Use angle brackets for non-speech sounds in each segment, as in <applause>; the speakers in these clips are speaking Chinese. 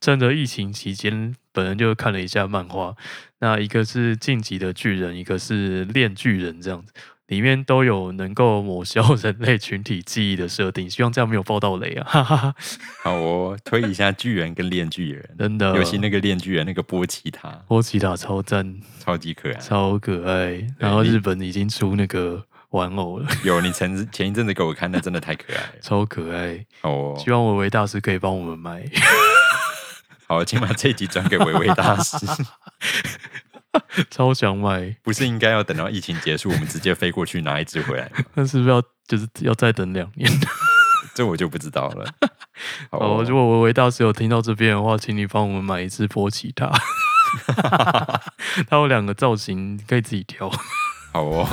趁着疫情期间，本人就看了一下漫画。那一个是《晋级的巨人》，一个是《炼巨人》，这样子。里面都有能够抹消人类群体记忆的设定，希望这样没有爆到雷啊！哈哈哈。好哦，<laughs> 推一下巨人跟炼巨人，真的，尤其那个炼巨人那个波奇塔，波奇塔超赞，超级可爱，超可爱。然后日本已经出那个玩偶了，有你前前一阵子给我看，那真的太可爱了，<laughs> 超可爱哦。希望维维大师可以帮我们买。好，请把这集转给维维大师。<laughs> 超想买，不是应该要等到疫情结束，我们直接飞过去拿一只回来？<laughs> 那是不是要就是要再等两年？<laughs> 这我就不知道了。哦，如果维维大师有听到这边的话，请你帮我们买一只波奇塔。它有两个造型，可以自己挑。好哦。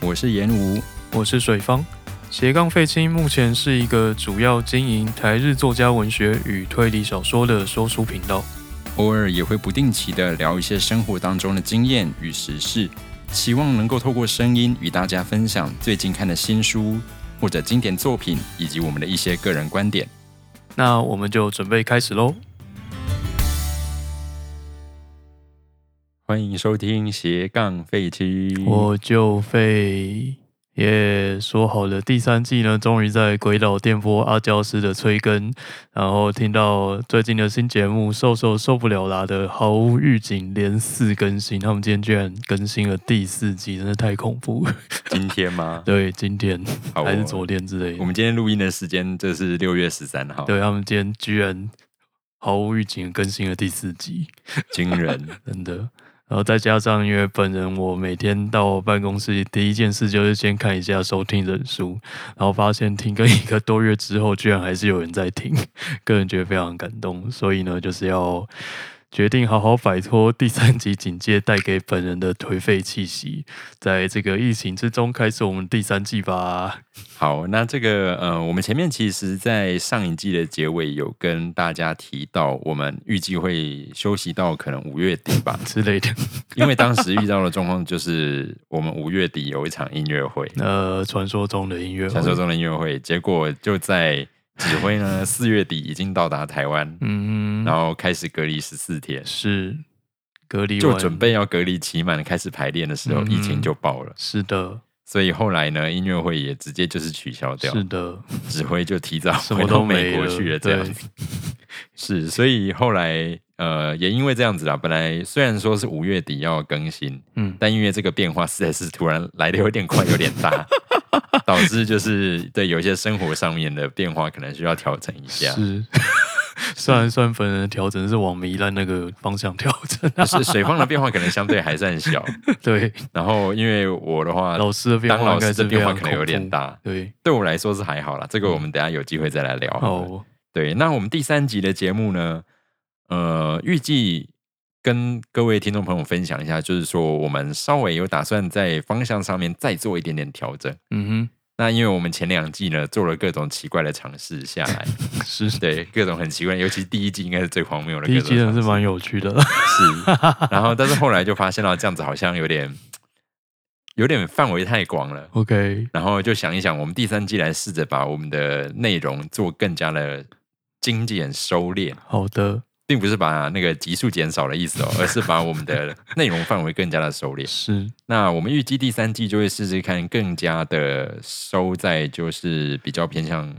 我是严吴，我是水方。斜杠废青目前是一个主要经营台日作家文学与推理小说的说书频道，偶尔也会不定期的聊一些生活当中的经验与时事，希望能够透过声音与大家分享最近看的新书或者经典作品，以及我们的一些个人观点。那我们就准备开始喽！欢迎收听斜杠废青，我就废。也说好了，第三季呢，终于在鬼岛电波阿娇师的催更，然后听到最近的新节目《瘦瘦受不了啦》的毫无预警连四更新，他们今天居然更新了第四季，真的太恐怖。今天吗？<laughs> 对，今天还是昨天之类。我们今天录音的时间就是六月十三号。对他们今天居然毫无预警更新了第四集，惊人，<laughs> 真的。然后再加上，因为本人我每天到办公室第一件事就是先看一下收听人数，然后发现停更一个多月之后，居然还是有人在听，<laughs> 个人觉得非常感动。所以呢，就是要。决定好好摆脱第三级警戒带给本人的颓废气息，在这个疫情之中开始我们第三季吧。好，那这个呃，我们前面其实，在上一季的结尾有跟大家提到，我们预计会休息到可能五月底吧 <laughs> 之类的，因为当时遇到的状况就是我们五月底有一场音乐会，<laughs> 呃，传说中的音乐会，传说中的音乐会，结果就在。指挥呢？四月底已经到达台湾，嗯，然后开始隔离十四天，是隔离，就准备要隔离期满，开始排练的时候，疫情就爆了，是的，所以后来呢，音乐会也直接就是取消掉，是的，指挥就提早回到美国去了，这样子，是，所以后来呃，也因为这样子啦，本来虽然说是五月底要更新，嗯，但因为这个变化实在是突然来的有点快，有点大。<laughs> <laughs> 导致就是对有些生活上面的变化，可能需要调整一下。是，<laughs> 虽然算本人调整是往糜烂那个方向调整，<laughs> 是水方的变化可能相对还算小。对，然后因为我的话，老师的变化，当老师的变化可能有点大。对，对我来说是还好啦，这个我们等下有机会再来聊。哦，对，那我们第三集的节目呢，呃，预计。跟各位听众朋友分享一下，就是说我们稍微有打算在方向上面再做一点点调整。嗯哼，那因为我们前两季呢做了各种奇怪的尝试下来，<laughs> 是对各种很奇怪，尤其第一季应该是最荒谬的。第一季真的是蛮有趣的，是。<laughs> 然后，但是后来就发现到这样子好像有点有点范围太广了。OK，然后就想一想，我们第三季来试着把我们的内容做更加的精简收敛。好的。并不是把那个集数减少的意思哦，而是把我们的内容范围更加的收敛。<laughs> 是，那我们预计第三季就会试试看，更加的收在就是比较偏向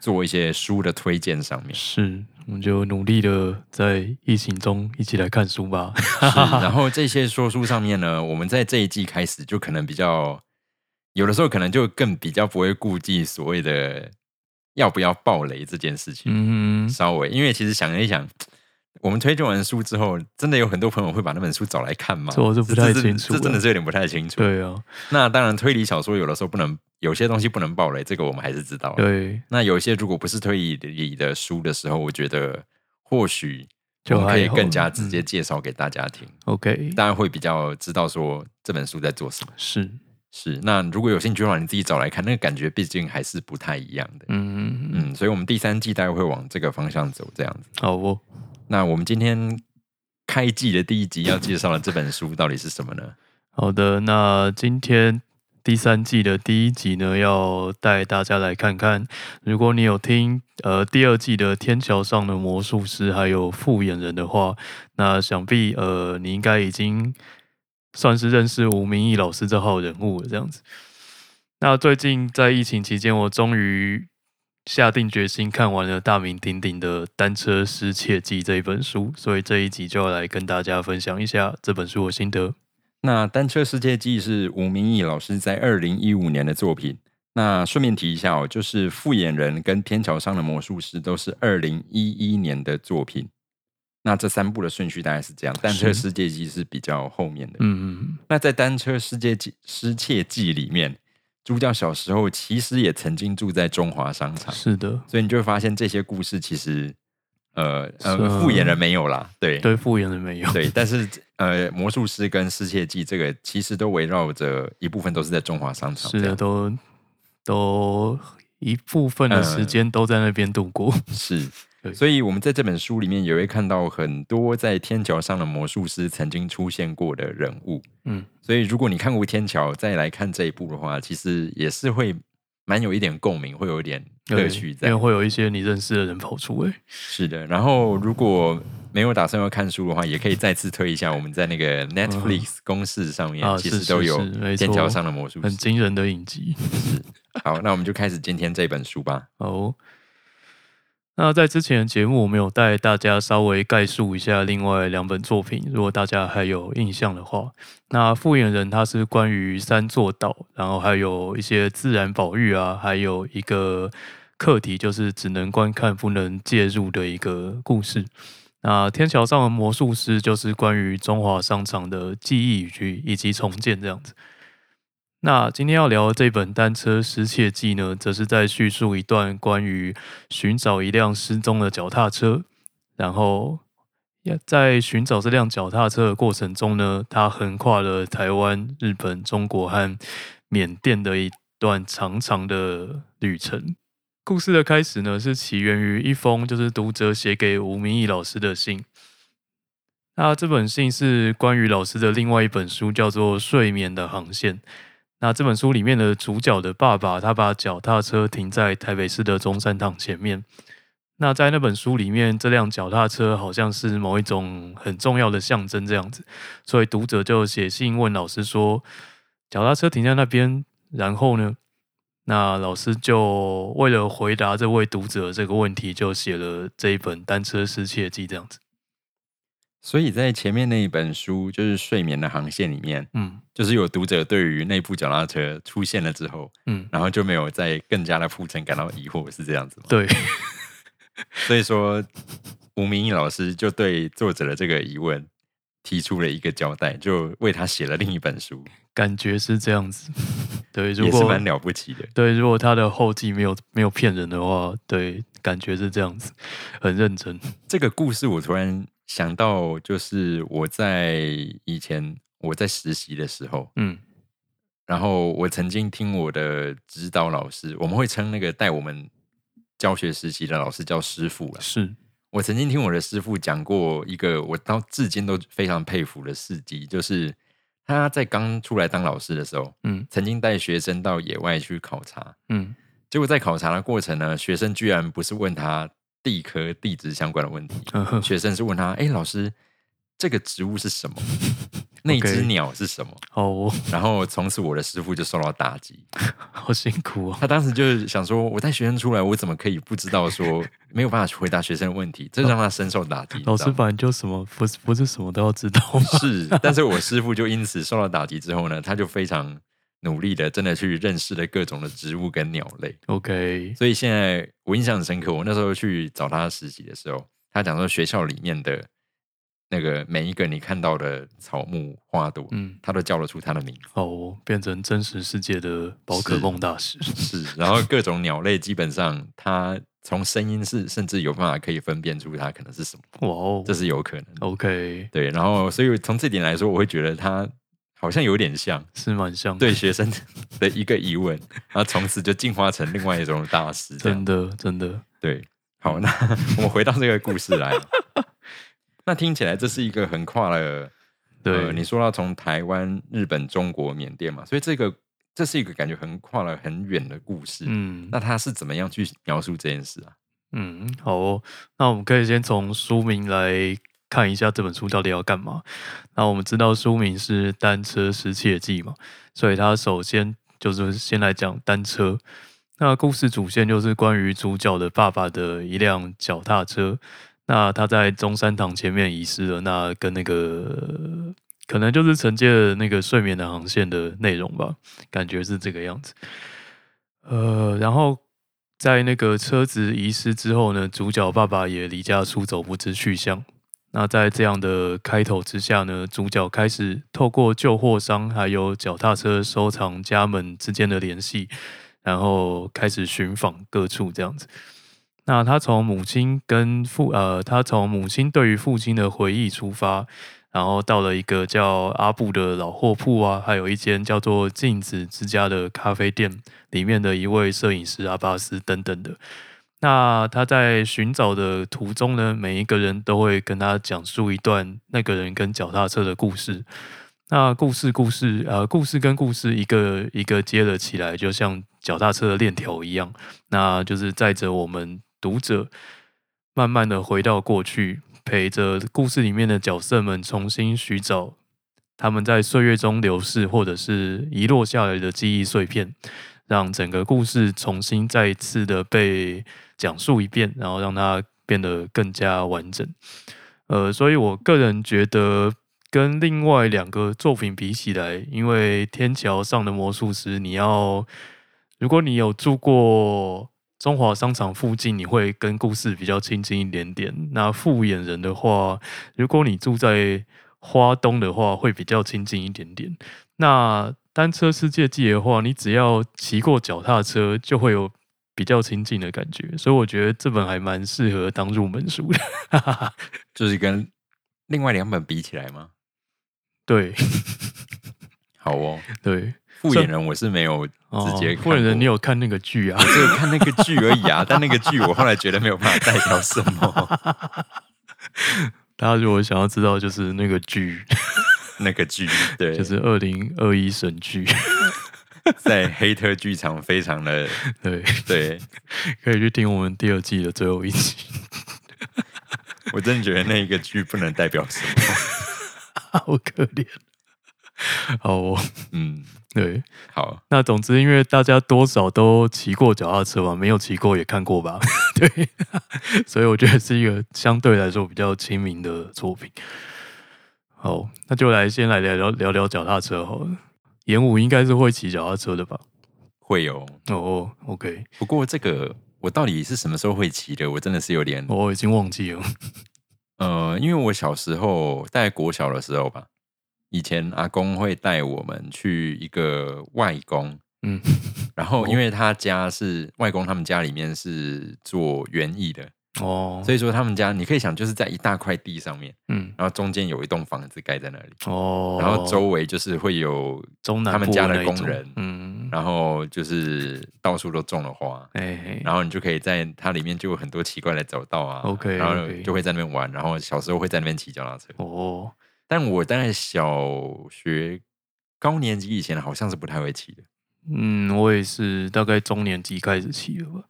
做一些书的推荐上面。是，我们就努力的在疫情中一起来看书吧。<laughs> 然后这些说书上面呢，我们在这一季开始就可能比较有的时候可能就更比较不会顾忌所谓的。要不要爆雷这件事情？嗯，稍微，因为其实想一想，<tsk> 我们推荐完书之后，真的有很多朋友会把那本书找来看吗？这我就不太清楚，这真的是有点不太清楚。对啊，那当然，推理小说有的时候不能，有些东西不能爆雷，这个我们还是知道。对，那有些如果不是推理的书的时候，我觉得或许就可以更加直接介绍给大家听。OK，大家会比较知道说这本书在做什么。是。是，那如果有兴趣的话，你自己找来看，那个感觉毕竟还是不太一样的。嗯嗯嗯，所以，我们第三季大概会往这个方向走，这样子。好哦。那我们今天开季的第一集要介绍的这本书到底是什么呢？好的，那今天第三季的第一集呢，要带大家来看看。如果你有听呃第二季的《天桥上的魔术师》还有《复眼人》的话，那想必呃你应该已经算是认识吴明义老师这号人物了。这样子。那最近在疫情期间，我终于下定决心看完了大名鼎鼎的《单车失窃记》这一本书，所以这一集就要来跟大家分享一下这本书的心得。那《单车世界记》是吴明义老师在二零一五年的作品。那顺便提一下哦，就是《复眼人》跟《天桥上的魔术师》都是二零一一年的作品。那这三部的顺序大概是这样，《单车世界记》是比较后面的。嗯嗯。那在《单车世界记失窃记》里面，主角小时候其实也曾经住在中华商场。是的。所以你就会发现这些故事其实。呃呃，复演了没有啦，对对，复演了没有，对，<laughs> 但是呃，魔术师跟失窃记这个其实都围绕着一部分都是在中华商场，是的，都都一部分的时间都在那边度过，是，所以我们在这本书里面也会看到很多在天桥上的魔术师曾经出现过的人物，嗯，所以如果你看过天桥再来看这一部的话，其实也是会。蛮有一点共鸣，会有一点乐趣在，因为会有一些你认识的人跑出来。是的，然后如果没有打算要看书的话，也可以再次推一下我们在那个 Netflix 公式上面，其实都有天桥上的魔术，很惊人的影集。<laughs> 是，好，那我们就开始今天这本书吧。哦。那在之前节目，我们有带大家稍微概述一下另外两本作品，如果大家还有印象的话，那《复眼人》它是关于三座岛，然后还有一些自然保育啊，还有一个课题就是只能观看不能介入的一个故事。那《天桥上的魔术师》就是关于中华商场的记忆与以及重建这样子。那今天要聊的这本《单车失窃记》呢，则是在叙述一段关于寻找一辆失踪的脚踏车，然后在寻找这辆脚踏车的过程中呢，他横跨了台湾、日本、中国和缅甸的一段长长的旅程。故事的开始呢，是起源于一封就是读者写给吴明义老师的信。那这本信是关于老师的另外一本书，叫做《睡眠的航线》。那这本书里面的主角的爸爸，他把脚踏车停在台北市的中山堂前面。那在那本书里面，这辆脚踏车好像是某一种很重要的象征，这样子。所以读者就写信问老师说：“脚踏车停在那边，然后呢？”那老师就为了回答这位读者这个问题，就写了这一本《单车失窃记》这样子。所以在前面那一本书，就是《睡眠的航线》里面，嗯，就是有读者对于那部脚踏车出现了之后，嗯，然后就没有再更加的铺陈感到疑惑，是这样子吗？对。<laughs> 所以说，吴明义老师就对作者的这个疑问提出了一个交代，就为他写了另一本书。感觉是这样子。对，也是蛮了不起的。对，如果他的后记没有没有骗人的话，对，感觉是这样子，很认真。这个故事我突然。想到就是我在以前我在实习的时候，嗯，然后我曾经听我的指导老师，我们会称那个带我们教学实习的老师叫师傅了。是我曾经听我的师傅讲过一个我到至今都非常佩服的事迹，就是他在刚出来当老师的时候，嗯，曾经带学生到野外去考察，嗯，结果在考察的过程呢，学生居然不是问他。地科地质相关的问题，学生是问他：“哎，老师，这个植物是什么？<laughs> 那只鸟是什么？”哦，<laughs> 然后从此我的师傅就受到打击，<laughs> 好辛苦哦。他当时就是想说：“我带学生出来，我怎么可以不知道说没有办法去回答学生的问题？这让他深受打击。”老师本来就什么不是不是什么都要知道吗？是，但是我师傅就因此受到打击之后呢，他就非常。努力的，真的去认识了各种的植物跟鸟类。OK，所以现在我印象很深刻。我那时候去找他实习的时候，他讲说学校里面的那个每一个你看到的草木花朵，嗯，他都叫得出他的名。哦，变成真实世界的宝可梦大师 <laughs> 是。然后各种鸟类，基本上他从声音是甚至有办法可以分辨出它可能是什么。哇哦，这是有可能。OK，对。然后，所以从这点来说，我会觉得他。好像有点像，是蛮像对学生的一个疑问，<laughs> 然后从此就进化成另外一种大师。真的，真的，对。好，那 <laughs> 我们回到这个故事来。那听起来这是一个横跨了，对，你说到从台湾、日本、中国、缅甸嘛，所以这个这是一个感觉很跨了很远的故事。嗯，那他是怎么样去描述这件事啊？嗯，好，那我们可以先从书名来看一下这本书到底要干嘛。那我们知道书名是《单车失窃记》嘛，所以它首先就是先来讲单车。那故事主线就是关于主角的爸爸的一辆脚踏车，那他在中山堂前面遗失了，那跟那个。可能就是承接了那个睡眠的航线的内容吧，感觉是这个样子。呃，然后在那个车子遗失之后呢，主角爸爸也离家出走，不知去向。那在这样的开头之下呢，主角开始透过旧货商还有脚踏车收藏家们之间的联系，然后开始寻访各处这样子。那他从母亲跟父呃，他从母亲对于父亲的回忆出发。然后到了一个叫阿布的老货铺啊，还有一间叫做镜子之家的咖啡店，里面的一位摄影师阿巴斯等等的。那他在寻找的途中呢，每一个人都会跟他讲述一段那个人跟脚踏车的故事。那故事故事呃，故事跟故事一个一个接了起来，就像脚踏车的链条一样，那就是载着我们读者慢慢的回到过去。陪着故事里面的角色们重新寻找他们在岁月中流逝或者是遗落下来的记忆碎片，让整个故事重新再次的被讲述一遍，然后让它变得更加完整。呃，所以我个人觉得跟另外两个作品比起来，因为《天桥上的魔术师》，你要如果你有住过。中华商场附近，你会跟故事比较亲近一点点。那复眼人的话，如果你住在花东的话，会比较亲近一点点。那单车世界记的话，你只要骑过脚踏车，就会有比较亲近的感觉。所以我觉得这本还蛮适合当入门书的，<laughs> 就是跟另外两本比起来吗？对，<laughs> 好哦，对。复眼人我是没有直接看，复眼人你有看那个剧啊？只有看那个剧而已啊。但那个剧我后来觉得没有办法代表什么。<laughs> 大家如果想要知道，就是那个剧，那个剧，对，就是二零二一神剧，<laughs> 在黑特剧场非常的 <laughs> 对对，可以去听我们第二季的最后一集。我真的觉得那一个剧不能代表什么，<laughs> 好可怜。好，嗯。对，好。那总之，因为大家多少都骑过脚踏车吧，没有骑过也看过吧？对，所以我觉得是一个相对来说比较亲民的作品。好，那就来先来聊聊聊聊脚踏车好了。演武应该是会骑脚踏车的吧？会有哦。OK，不过这个我到底是什么时候会骑的？我真的是有点，我已经忘记了。<laughs> 呃，因为我小时候在国小的时候吧。以前阿公会带我们去一个外公，嗯，然后因为他家是外公，他们家里面是做园艺的哦，所以说他们家你可以想就是在一大块地上面，嗯，然后中间有一栋房子盖在那里哦，然后周围就是会有他们家的工人，嗯，然后就是到处都种了花，哎，然后你就可以在它里面就有很多奇怪的走道啊，OK，然后就会在那边玩，然后小时候会在那边骑脚踏车。哦。但我大概小学高年级以前好像是不太会骑的。嗯，我也是大概中年级开始骑的吧。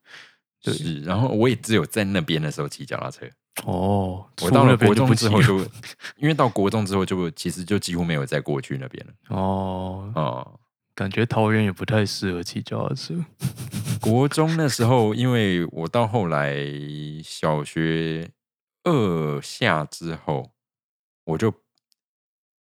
是，然后我也只有在那边的时候骑脚踏车。哦，我到了国中之后就，<laughs> 因为到国中之后就其实就几乎没有再过去那边了。哦哦，感觉桃园也不太适合骑脚踏车。国中那时候，因为我到后来小学二下之后，我就。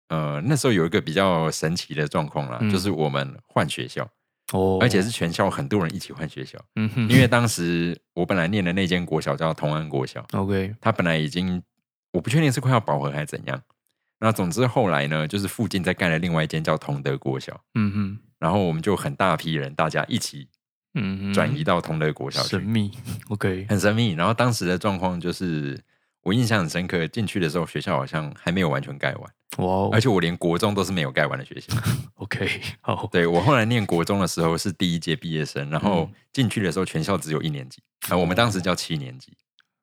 呃，那时候有一个比较神奇的状况啦，就是我们换学校，哦，而且是全校很多人一起换学校，嗯哼，因为当时我本来念的那间国小叫同安国小，OK，他本来已经我不确定是快要饱和还是怎样，那总之后来呢，就是附近再盖了另外一间叫同德国小，嗯哼，然后我们就很大批人大家一起，嗯，转移到同德国小，神秘，<laughs> OK，很神秘，然后当时的状况就是我印象很深刻，进去的时候学校好像还没有完全盖完。哇！而且我连国中都是没有盖完的学校。<laughs> OK，好。对我后来念国中的时候是第一届毕业生，然后进去的时候全校只有一年级，啊，我们当时叫七年级。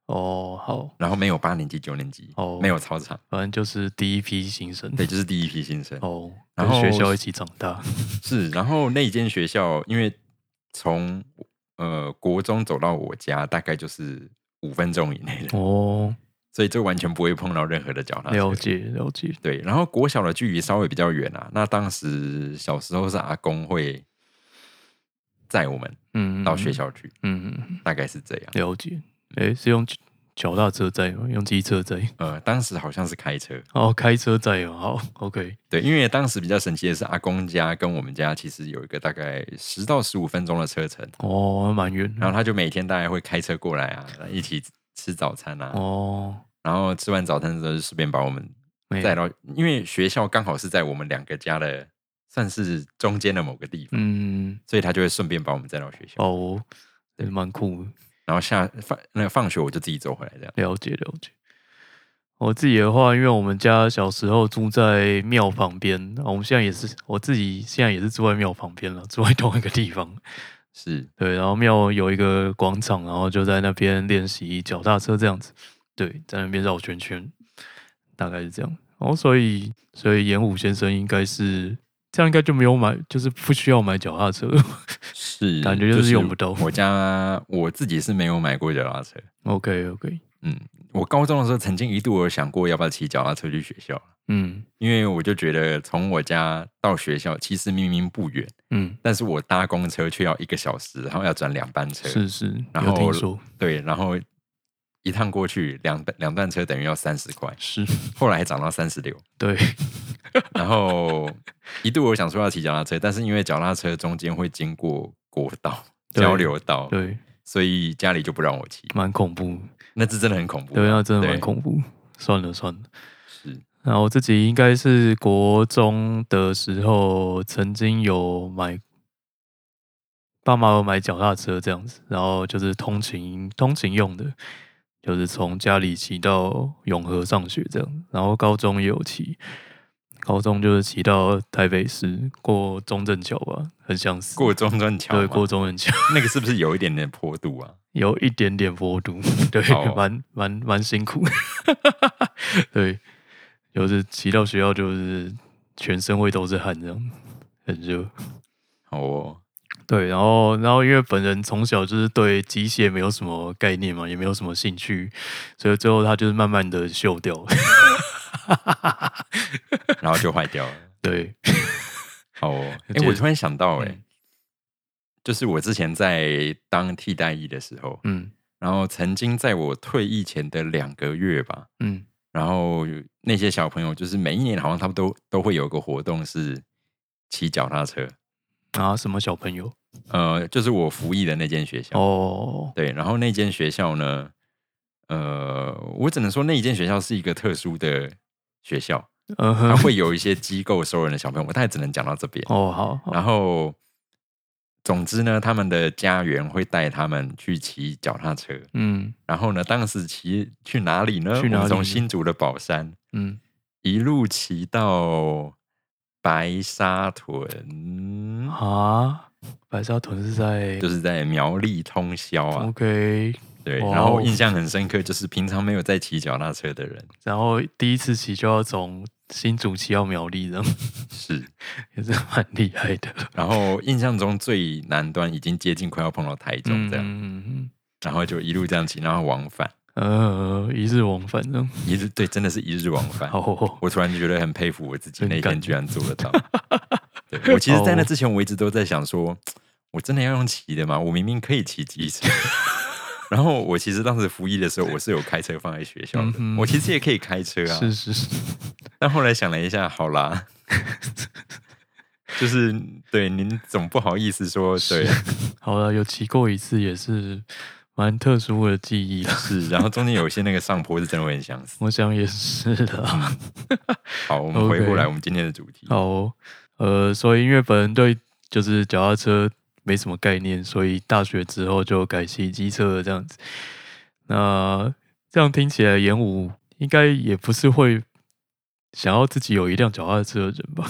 哦，好，然后没有八年级、九年级，哦，没有操场，反正就是第一批新生，对，就是第一批新生。哦，然后学校一起长大，是，然后那间学校，因为从呃国中走到我家大概就是五分钟以内的，哦。所以就完全不会碰到任何的脚踏车。了解了解。对，然后国小的距离稍微比较远啊。那当时小时候是阿公会载我们，嗯，到学校去，嗯嗯，大概是这样。了解。哎，是用脚踏车载吗？用机车载？呃，当时好像是开车。哦，开车载哦。好，OK。对，因为当时比较神奇的是，阿公家跟我们家其实有一个大概十到十五分钟的车程。哦，蛮远。然后他就每天大概会开车过来啊，一起。吃早餐啊，哦，然后吃完早餐之后就顺便把我们载到，因为学校刚好是在我们两个家的算是中间的某个地方，嗯，所以他就会顺便把我们载到学校。哦，蛮酷。然后下放那个放学我就自己走回来这样。了解了解。我自己的话，因为我们家小时候住在庙旁边，我们现在也是，我自己现在也是住在庙旁边了，住在同一个地方。<laughs> 是对，然后庙有一个广场，然后就在那边练习脚踏车这样子，对，在那边绕圈圈，大概是这样。然后所以，所以演武先生应该是这样，应该就没有买，就是不需要买脚踏车，是感觉就是用不到。我家我自己是没有买过脚踏车。OK OK，嗯。我高中的时候曾经一度有想过要不要骑脚踏车去学校，嗯，因为我就觉得从我家到学校其实明明不远，嗯，但是我搭公车却要一个小时，然后要转两班车，是是，然后对，然后一趟过去两两段车等于要三十块，是，后来还涨到三十六，对，<laughs> 然后一度我想说要骑脚踏车，但是因为脚踏车中间会经过国道交流道，对，所以家里就不让我骑，蛮恐怖。那次真的很恐怖，对，那真的蛮恐怖。算了算了，是。然后自己应该是国中的时候，曾经有买，爸妈有买脚踏车这样子，然后就是通勤通勤用的，就是从家里骑到永和上学这样。然后高中也有骑。高中就是骑到台北市过中正桥吧，很相似。过中正桥，对，过中正桥，那个是不是有一点点坡度啊？<laughs> 有一点点坡度，对，蛮蛮蛮辛苦。<laughs> 对，就是骑到学校就是全身会都是汗，这样很热。哦，对，然后然后因为本人从小就是对机械没有什么概念嘛，也没有什么兴趣，所以最后他就是慢慢的锈掉了。<laughs> 然后就坏掉了。对，<laughs> 哦。哎，我突然想到，哎，就是我之前在当替代役的时候，嗯，然后曾经在我退役前的两个月吧，嗯，然后那些小朋友，就是每一年好像他们都都会有个活动是骑脚踏车啊。什么小朋友？呃，就是我服役的那间学校。哦，对，然后那间学校呢，呃，我只能说那一间学校是一个特殊的。学校，它会有一些机构收人的小朋友，我大概只能讲到这边哦。好，然后总之呢，他们的家园会带他们去骑脚踏车，嗯，然后呢，当时骑去哪里呢？去哪从新竹的宝山，嗯，一路骑到白沙屯。啊，白沙屯是在就是在苗栗通宵啊。OK。对，然后印象很深刻，就是平常没有在骑脚踏车的人，然后第一次骑就要从新竹骑到苗栗，这 <laughs> 样是。也是蛮厉害的。然后印象中最南端已经接近快要碰到台中这样，嗯。然后就一路这样骑，然后往返，呃，一日往返呢，一日对，真的是一日往返。<laughs> 我突然就觉得很佩服我自己，那一天居然做得到。<laughs> 对我其实，在那之前，我一直都在想说，我真的要用骑的吗？我明明可以骑机车。<laughs> 然后我其实当时服役的时候，我是有开车放在学校的。我其实也可以开车啊。是是是。但后来想了一下，好啦，就是对您总不好意思说对。好了，有骑过一次也是蛮特殊的记忆。是，然后中间有一些那个上坡是真的会很想死。<laughs> 我想也是的。<laughs> 好，我们回过来我们今天的主题。好，呃，所以因为本人对就是脚踏车。没什么概念，所以大学之后就改骑机车这样子。那这样听起来，演武应该也不是会想要自己有一辆脚踏车的人吧？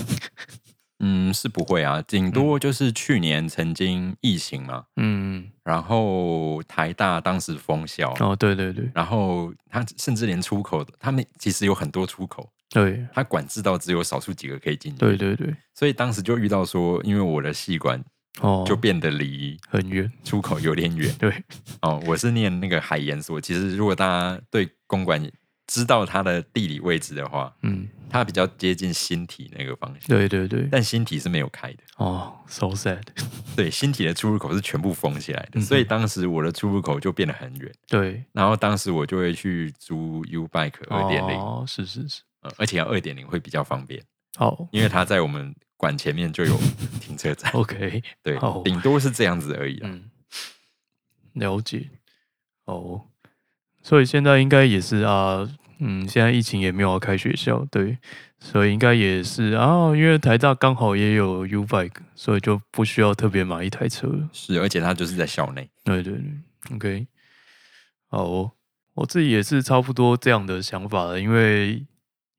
嗯，是不会啊，顶多就是去年曾经疫情嘛，嗯，然后台大当时封校，哦，对对对，然后他甚至连出口的，他们其实有很多出口，对，他管制到只有少数几个可以进，对对对，所以当时就遇到说，因为我的系管哦，就变得离很远，出口有点远，对，哦，我是念那个海研所，其实如果大家对公馆知道它的地理位置的话，嗯。它比较接近新体那个方向，对对对，但新体是没有开的。哦，so sad。对，新体的出入口是全部封起来的，所以当时我的出入口就变得很远。对，然后当时我就会去租 U Bike 二点零，哦，是是。是，而且要二点零会比较方便，好，因为它在我们馆前面就有 <laughs> 停车站。OK，对，顶多是这样子而已嗯，了解，哦，所以现在应该也是啊。嗯，现在疫情也没有开学校，对，所以应该也是啊，因为台大刚好也有 U bike，所以就不需要特别买一台车。是，而且它就是在校内。对对对，OK。好，我自己也是差不多这样的想法了，因为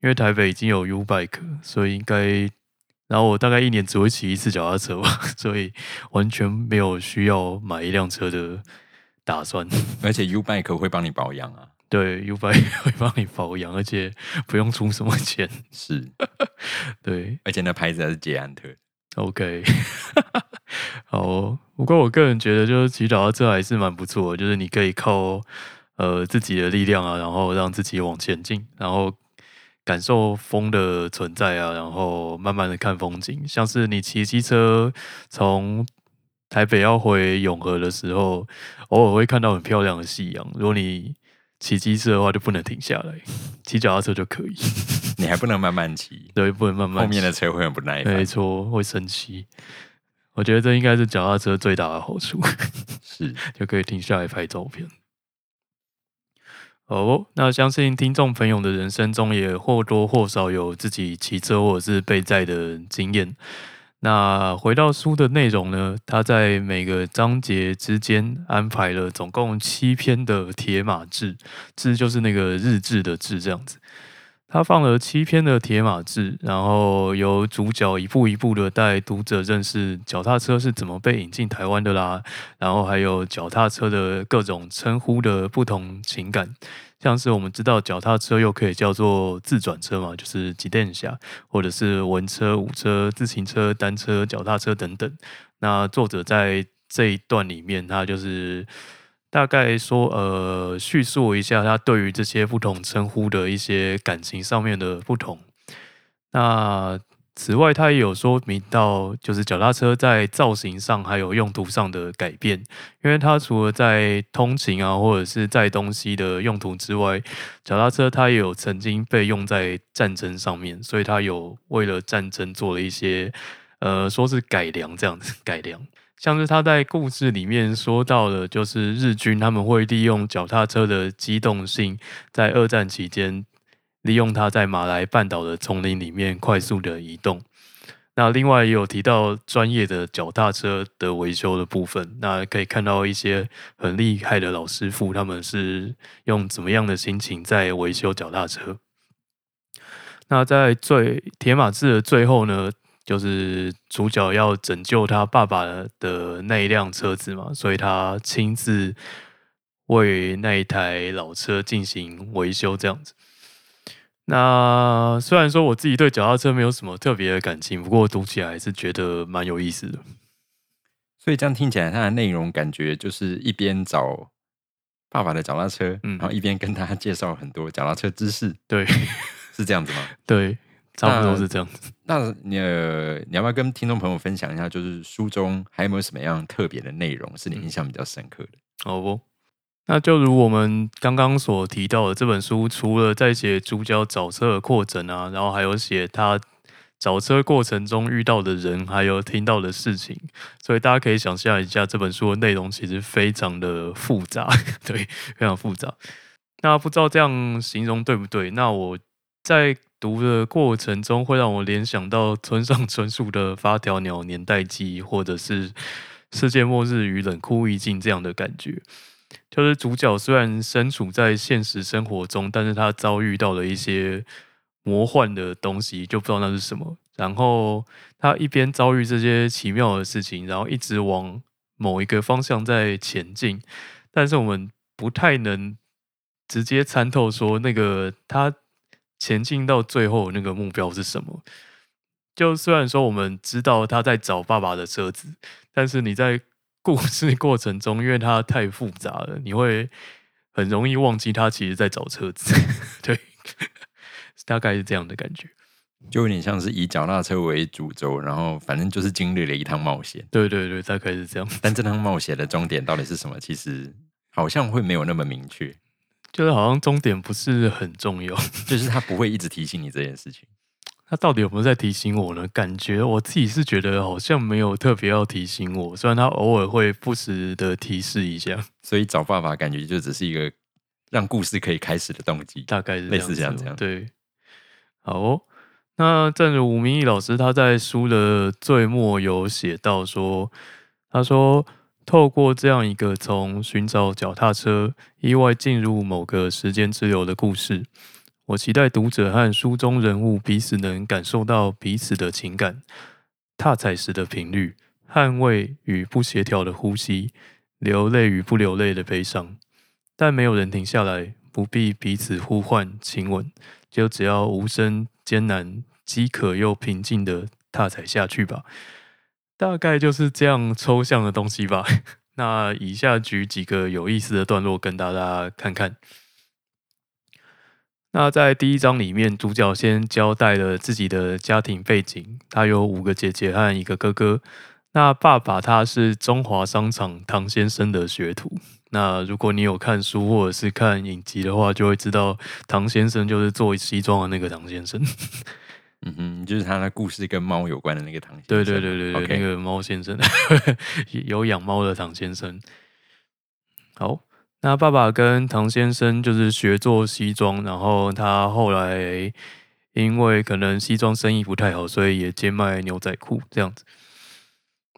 因为台北已经有 U bike，所以应该，然后我大概一年只会骑一次脚踏车吧，<laughs> 所以完全没有需要买一辆车的打算。<laughs> 而且 U bike 会帮你保养啊。对，U <laughs> 拜会帮你保养，而且不用出什么钱。是，<laughs> 对，而且那牌子还是捷安特。OK，<laughs> 好。不过我个人觉得，就是骑脚踏车还是蛮不错的，就是你可以靠呃自己的力量啊，然后让自己往前进，然后感受风的存在啊，然后慢慢的看风景。像是你骑机车从台北要回永和的时候，偶尔会看到很漂亮的夕阳。如果你骑机车的话就不能停下来，<laughs> 骑脚踏车就可以。你还不能慢慢骑，<laughs> 对，不能慢慢。后面的车会很不耐烦，没错，会生气。我觉得这应该是脚踏车最大的好处，是 <laughs> 就可以停下来拍照片。哦，那相信听众朋友的人生中也或多或少有自己骑车或者是被载的经验。那回到书的内容呢？他在每个章节之间安排了总共七篇的铁马志，志就是那个日志的志，这样子。他放了七篇的铁马志，然后由主角一步一步的带读者认识脚踏车是怎么被引进台湾的啦，然后还有脚踏车的各种称呼的不同情感。像是我们知道脚踏车又可以叫做自转车嘛，就是骑电侠，或者是文车、武车、自行车、单车、脚踏车等等。那作者在这一段里面，他就是大概说，呃，叙述一下他对于这些不同称呼的一些感情上面的不同。那此外，他也有说明到，就是脚踏车在造型上还有用途上的改变，因为它除了在通勤啊或者是载东西的用途之外，脚踏车它也有曾经被用在战争上面，所以它有为了战争做了一些，呃，说是改良这样子改良，像是他在故事里面说到的，就是日军他们会利用脚踏车的机动性，在二战期间。利用它在马来半岛的丛林里面快速的移动。那另外也有提到专业的脚踏车的维修的部分。那可以看到一些很厉害的老师傅，他们是用怎么样的心情在维修脚踏车。那在最铁马志的最后呢，就是主角要拯救他爸爸的那一辆车子嘛，所以他亲自为那一台老车进行维修，这样子。那虽然说我自己对脚踏车没有什么特别的感情，不过读起来还是觉得蛮有意思的。所以这样听起来，它的内容感觉就是一边找爸爸的脚踏车，嗯，然后一边跟他介绍很多脚踏车知识。对，<laughs> 是这样子吗？对，差不多是这样子。那你你要不要跟听众朋友分享一下，就是书中还有没有什么样特别的内容是你印象比较深刻的？好不？那就如我们刚刚所提到的，这本书除了在写主角找车的过程啊，然后还有写他找车过程中遇到的人，还有听到的事情，所以大家可以想象一下，这本书的内容其实非常的复杂，<laughs> 对，非常复杂。那不知道这样形容对不对？那我在读的过程中，会让我联想到村上春树的《发条鸟年代记》，或者是《世界末日与冷酷意境》这样的感觉。就是主角虽然身处在现实生活中，但是他遭遇到了一些魔幻的东西，就不知道那是什么。然后他一边遭遇这些奇妙的事情，然后一直往某一个方向在前进，但是我们不太能直接参透说那个他前进到最后那个目标是什么。就虽然说我们知道他在找爸爸的车子，但是你在故事过程中，因为它太复杂了，你会很容易忘记他其实在找车子。<laughs> 对，大概是这样的感觉，就有点像是以脚踏车为主轴，然后反正就是经历了一趟冒险。对对对，大概是这样。但这趟冒险的终点到底是什么？其实好像会没有那么明确，就是好像终点不是很重要，就是他不会一直提醒你这件事情。他到底有没有在提醒我呢？感觉我自己是觉得好像没有特别要提醒我，虽然他偶尔会不时的提示一下。所以找爸爸感觉就只是一个让故事可以开始的动机，大概是类似这样这样。对，好，哦，那正如吴明义老师他在书的最末有写到说，他说透过这样一个从寻找脚踏车意外进入某个时间之流的故事。我期待读者和书中人物彼此能感受到彼此的情感，踏踩时的频率，捍卫与不协调的呼吸，流泪与不流泪的悲伤。但没有人停下来，不必彼此呼唤亲吻，就只要无声艰难、饥渴又平静的踏踩下去吧。大概就是这样抽象的东西吧。<laughs> 那以下举几个有意思的段落跟大家看看。那在第一章里面，主角先交代了自己的家庭背景，他有五个姐姐和一个哥哥。那爸爸他是中华商场唐先生的学徒。那如果你有看书或者是看影集的话，就会知道唐先生就是做西装的那个唐先生。<laughs> 嗯哼，就是他的故事跟猫有关的那个唐先生。对对对对对，那个猫先生，<laughs> 有养猫的唐先生。好。那爸爸跟唐先生就是学做西装，然后他后来因为可能西装生意不太好，所以也兼卖牛仔裤这样子。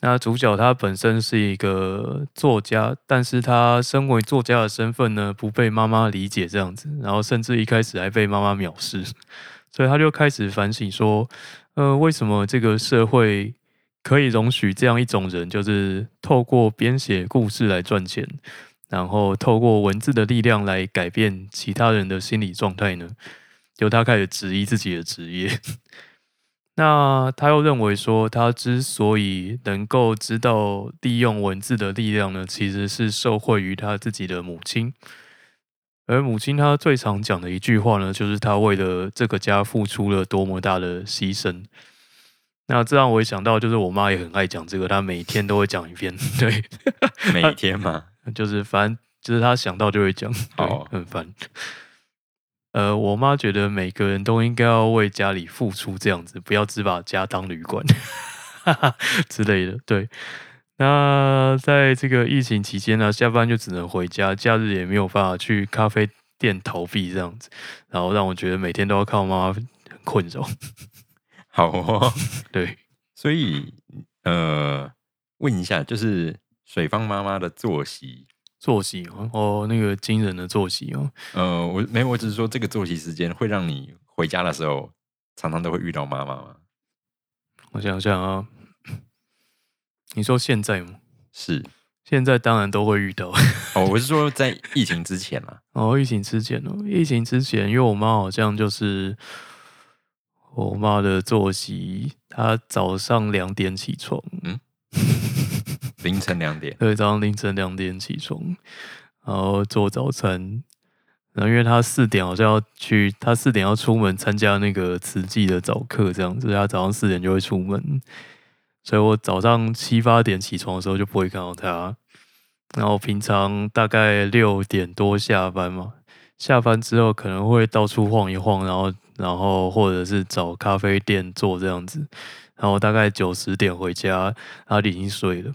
那主角他本身是一个作家，但是他身为作家的身份呢，不被妈妈理解这样子，然后甚至一开始还被妈妈藐视，<laughs> 所以他就开始反省说，呃，为什么这个社会可以容许这样一种人，就是透过编写故事来赚钱？然后透过文字的力量来改变其他人的心理状态呢？由他开始质疑自己的职业。<laughs> 那他又认为说，他之所以能够知道利用文字的力量呢，其实是受惠于他自己的母亲。而母亲她最常讲的一句话呢，就是她为了这个家付出了多么大的牺牲。那这让我想到，就是我妈也很爱讲这个，她每天都会讲一遍。<laughs> 对，每天嘛。<laughs> 就是反正就是他想到就会讲，哦，很烦。呃，我妈觉得每个人都应该要为家里付出，这样子不要只把家当旅馆 <laughs> 之类的。对，那在这个疫情期间呢，下班就只能回家，假日也没有办法去咖啡店逃避这样子，然后让我觉得每天都要靠妈妈很困扰。好哦，<laughs> 对，<laughs> 所以呃，问一下，就是。水方妈妈的作息，作息哦，那个惊人的作息哦。呃，我没有，我只是说这个作息时间会让你回家的时候常常都会遇到妈妈吗？我想想啊，<coughs> 你说现在吗？是，现在当然都会遇到。哦，我是说在疫情之前啊。哦，疫情之前哦，疫情之前，因为我妈好像就是我妈的作息，她早上两点起床，嗯。凌晨两点，对，早上凌晨两点起床，然后做早餐。然后因为他四点好像要去，他四点要出门参加那个慈济的早课，这样子，他早上四点就会出门。所以我早上七八点起床的时候就不会看到他。然后平常大概六点多下班嘛，下班之后可能会到处晃一晃，然后然后或者是找咖啡店坐这样子。然后大概九十点回家，他已经睡了，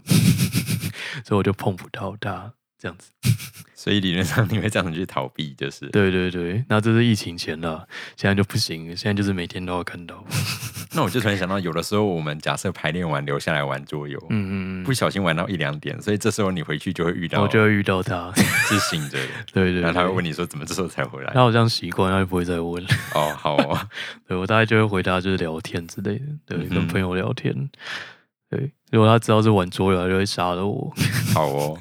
<laughs> 所以我就碰不到他。这样子。<laughs> 所以理论上你会这样子去逃避，就是对对对。那这是疫情前了，现在就不行，现在就是每天都要看到。<laughs> 那我就突然想到，有的时候我们假设排练完留下来玩桌游，嗯嗯嗯，不小心玩到一两点，所以这时候你回去就会遇到，我就会遇到他 <laughs> 是醒着的，对对。然后他会问你说怎么这时候才回来？他好像习惯，他就不会再问。哦，好哦，对我大概就会回答就是聊天之类的，对，跟朋友聊天。对，如果他知道是玩桌游，他就会杀了我。<laughs> 好哦。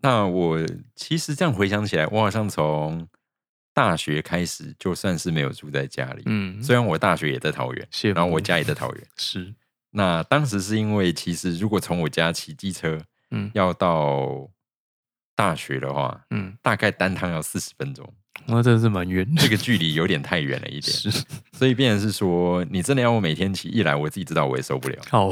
那我其实这样回想起来，我好像从大学开始就算是没有住在家里。嗯，虽然我大学也在桃园，然后我家也在桃园。是。那当时是因为，其实如果从我家骑机车，嗯，要到大学的话，嗯，大概单趟要四十分钟。那真的是蛮远，这个距离有点太远了一点，是，<laughs> 所以变成是说，你真的要我每天骑，一来我自己知道我也受不了，好，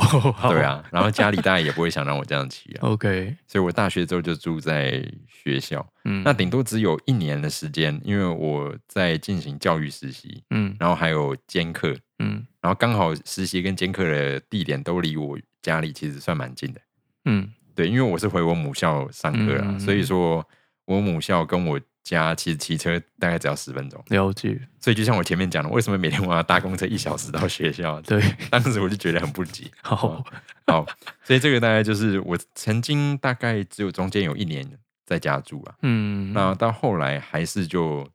对啊，然后家里大家也不会想让我这样骑啊，OK，所以我大学之后就住在学校，嗯，那顶多只有一年的时间，因为我在进行教育实习，嗯，然后还有兼课，嗯，然后刚好实习跟兼课的地点都离我家里其实算蛮近的，嗯，对，因为我是回我母校上课啊，所以说我母校跟我。家其实骑车大概只要十分钟，了解。所以就像我前面讲的，为什么每天我要搭公车一小时到学校？<laughs> 对，<laughs> 当时我就觉得很不急。好，好，所以这个大概就是我曾经大概只有中间有一年在家住啊。嗯，那到后来还是就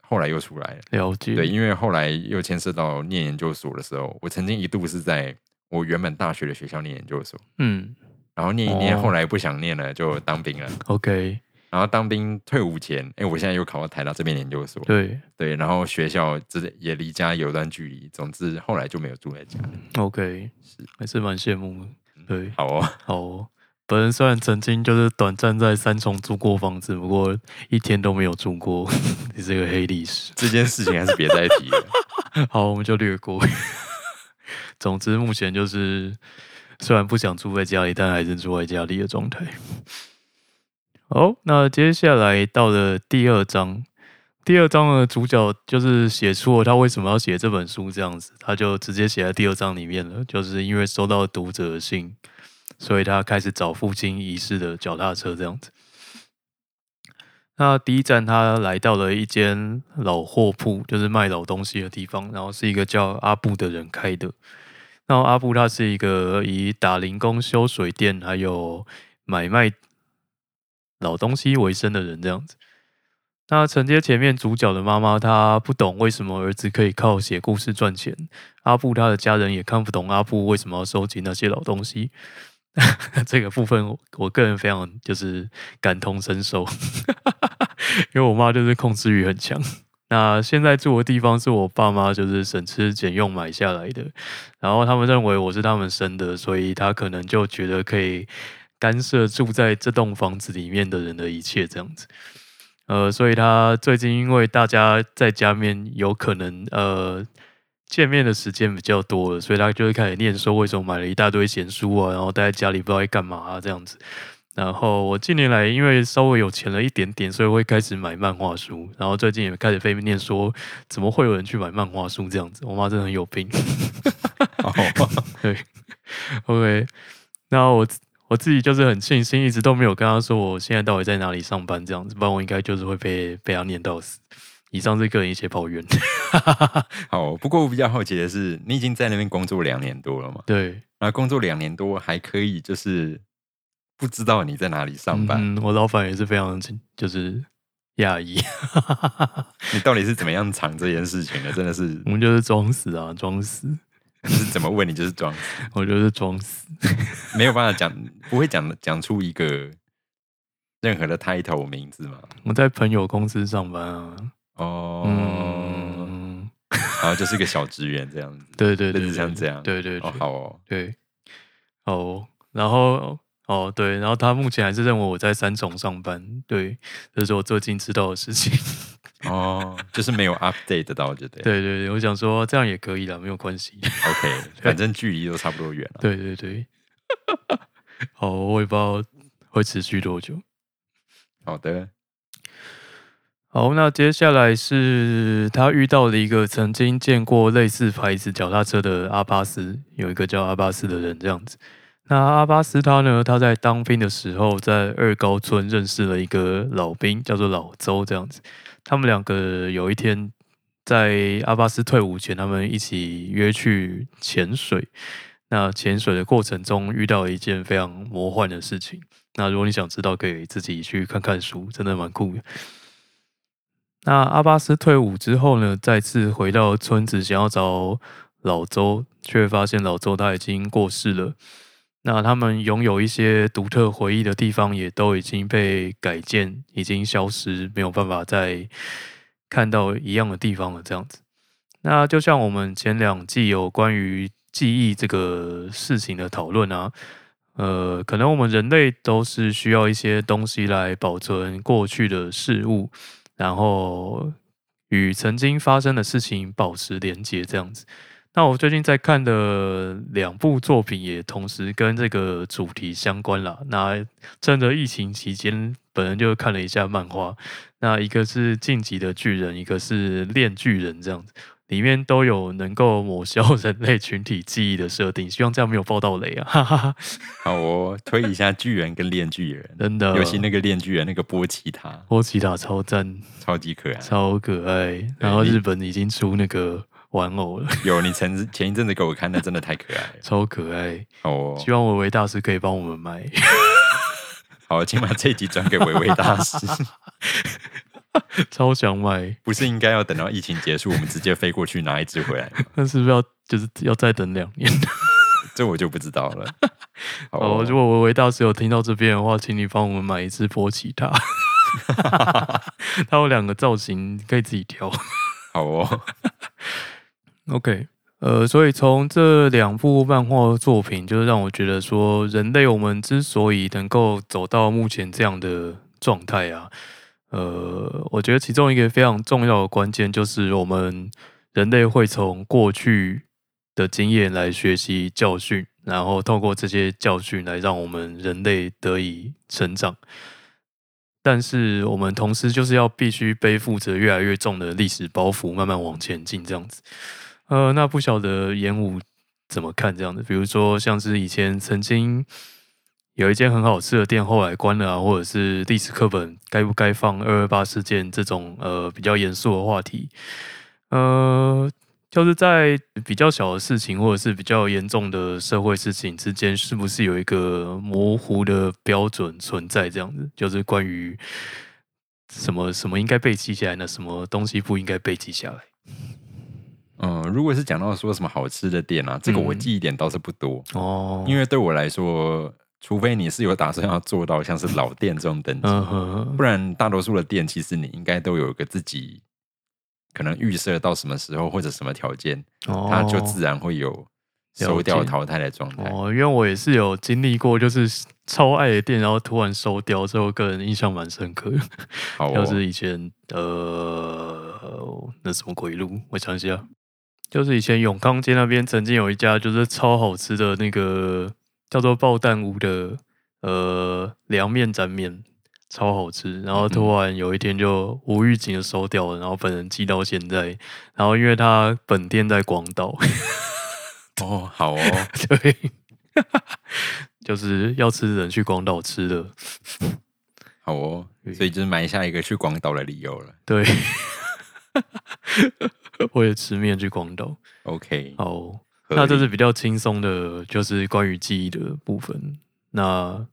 后来又出来了。了解。对，因为后来又牵涉到念研究所的时候，我曾经一度是在我原本大学的学校念研究所。嗯，然后念一念，后来不想念了，就当兵了。OK。然后当兵退伍前，哎，我现在又考到台大这边研究所。对对，然后学校这也离家有段距离。总之后来就没有住在家。OK，是还是蛮羡慕的。对，好哦，<laughs> 好哦。本人虽然曾经就是短暂在三重租过房子，不过一天都没有住过，<laughs> 你是个黑历史。这件事情还是别再提了。<laughs> 好，我们就略过。总之，目前就是虽然不想住在家里，但还是住在家里的状态。好，那接下来到了第二章，第二章的主角就是写出了他为什么要写这本书这样子，他就直接写在第二章里面了，就是因为收到读者的信，所以他开始找父亲遗失的脚踏车这样子。那第一站他来到了一间老货铺，就是卖老东西的地方，然后是一个叫阿布的人开的。然后阿布他是一个以打零工、修水电还有买卖。老东西为生的人这样子，那承接前面主角的妈妈，她不懂为什么儿子可以靠写故事赚钱。阿布他的家人也看不懂阿布为什么要收集那些老东西。<laughs> 这个部分，我个人非常就是感同身受，<laughs> 因为我妈就是控制欲很强。那现在住的地方是我爸妈就是省吃俭用买下来的，然后他们认为我是他们生的，所以他可能就觉得可以。干涉住在这栋房子里面的人的一切，这样子，呃，所以他最近因为大家在家面有可能呃见面的时间比较多了，所以他就会开始念说为什么买了一大堆闲书啊，然后待在家里不知道在干嘛啊这样子。然后我近年来因为稍微有钱了一点点，所以会开始买漫画书，然后最近也开始被念说怎么会有人去买漫画书这样子？我妈真的很有病。<laughs> 对，OK，那我。我自己就是很庆幸，一直都没有跟他说我现在到底在哪里上班这样子，不然我应该就是会被被他念到死。以上是个人一些抱怨。<laughs> 好，不过我比较好奇的是，你已经在那边工作两年多了嘛？对，那工作两年多还可以，就是不知道你在哪里上班。嗯，我老板也是非常就是讶异。你到底是怎么样藏这件事情的？真的是，我们就是装死啊，装死。<laughs> 是怎么问你就是装，<laughs> 我就是装死，没有办法讲，不会讲讲出一个任何的 title 名字嘛？我在朋友公司上班啊，哦，然后就是一个小职员这样子，<laughs> 对对对，像这样，对对，哦好哦，对，哦，然后哦对，然后他目前还是认为我在三重上班，对，这是我最近知道的事情。哦，就是没有 update 到，就对。对对对，我想说这样也可以了，没有关系。OK，<laughs> 反正距离都差不多远了。对对对。<laughs> 好，我也不知道会持续多久。好的。好，那接下来是他遇到了一个曾经见过类似牌子脚踏车的阿巴斯，有一个叫阿巴斯的人这样子。那阿巴斯他呢？他在当兵的时候，在二高村认识了一个老兵，叫做老周，这样子。他们两个有一天在阿巴斯退伍前，他们一起约去潜水。那潜水的过程中遇到一件非常魔幻的事情。那如果你想知道，可以自己去看看书，真的蛮酷的。那阿巴斯退伍之后呢，再次回到村子，想要找老周，却发现老周他已经过世了。那他们拥有一些独特回忆的地方，也都已经被改建，已经消失，没有办法再看到一样的地方了。这样子，那就像我们前两季有关于记忆这个事情的讨论啊，呃，可能我们人类都是需要一些东西来保存过去的事物，然后与曾经发生的事情保持连接，这样子。那我最近在看的两部作品也同时跟这个主题相关了。那趁着疫情期间，本人就看了一下漫画。那一个是《晋级的巨人》，一个是《炼巨人》，这样子里面都有能够抹消人类群体记忆的设定。希望这样没有爆到雷啊！哈哈哈。好，我推一下巨人跟炼巨人，<laughs> 真的，尤其那个炼巨人那个波奇塔，波奇塔超赞，超级可爱，超可爱。然后日本已经出那个。玩偶了，有你前前一阵子给我看的，真的太可爱，超可爱哦！希望维维大师可以帮我们买。<laughs> 好，请把这集转给维维大师。<laughs> 超想买，不是应该要等到疫情结束，我们直接飞过去拿一只回来？<laughs> 那是不是要就是要再等两年？这我就不知道了。哦，如果维维大师有听到这边的话，请你帮我们买一只波奇塔。它有两个造型，可以自己挑。好哦。OK，呃，所以从这两部漫画作品，就是让我觉得说，人类我们之所以能够走到目前这样的状态啊，呃，我觉得其中一个非常重要的关键，就是我们人类会从过去的经验来学习教训，然后透过这些教训来让我们人类得以成长。但是我们同时就是要必须背负着越来越重的历史包袱，慢慢往前进，这样子。呃，那不晓得演武怎么看这样的？比如说，像是以前曾经有一间很好吃的店，后来关了啊，或者是历史课本该不该放二二八事件这种呃比较严肃的话题，呃，就是在比较小的事情或者是比较严重的社会事情之间，是不是有一个模糊的标准存在？这样子，就是关于什么什么应该被记下来，那什么东西不应该被记下来？嗯，如果是讲到说什么好吃的店啊，这个我记忆点倒是不多哦。因为对我来说，除非你是有打算要做到像是老店这种等级，不然大多数的店其实你应该都有一个自己可能预设到什么时候或者什么条件，它就自然会有收掉淘汰的状态。哦，因为我也是有经历过，就是超爱的店，然后突然收掉，之后个人印象蛮深刻。好，就是以前呃，那什么鬼路，我想一下。就是以前永康街那边曾经有一家就是超好吃的那个叫做爆蛋屋的呃凉面沾面，超好吃。然后突然有一天就无预警的收掉了，然后本人寄到现在。然后因为他本店在广岛，哦，好哦，对，<laughs> 就是要吃的人去广岛吃的，好哦，所以就是埋下一个去广岛的理由了，对。<laughs> 我也吃面去广岛。OK，好，那这是比较轻松的，就是关于记忆的部分。那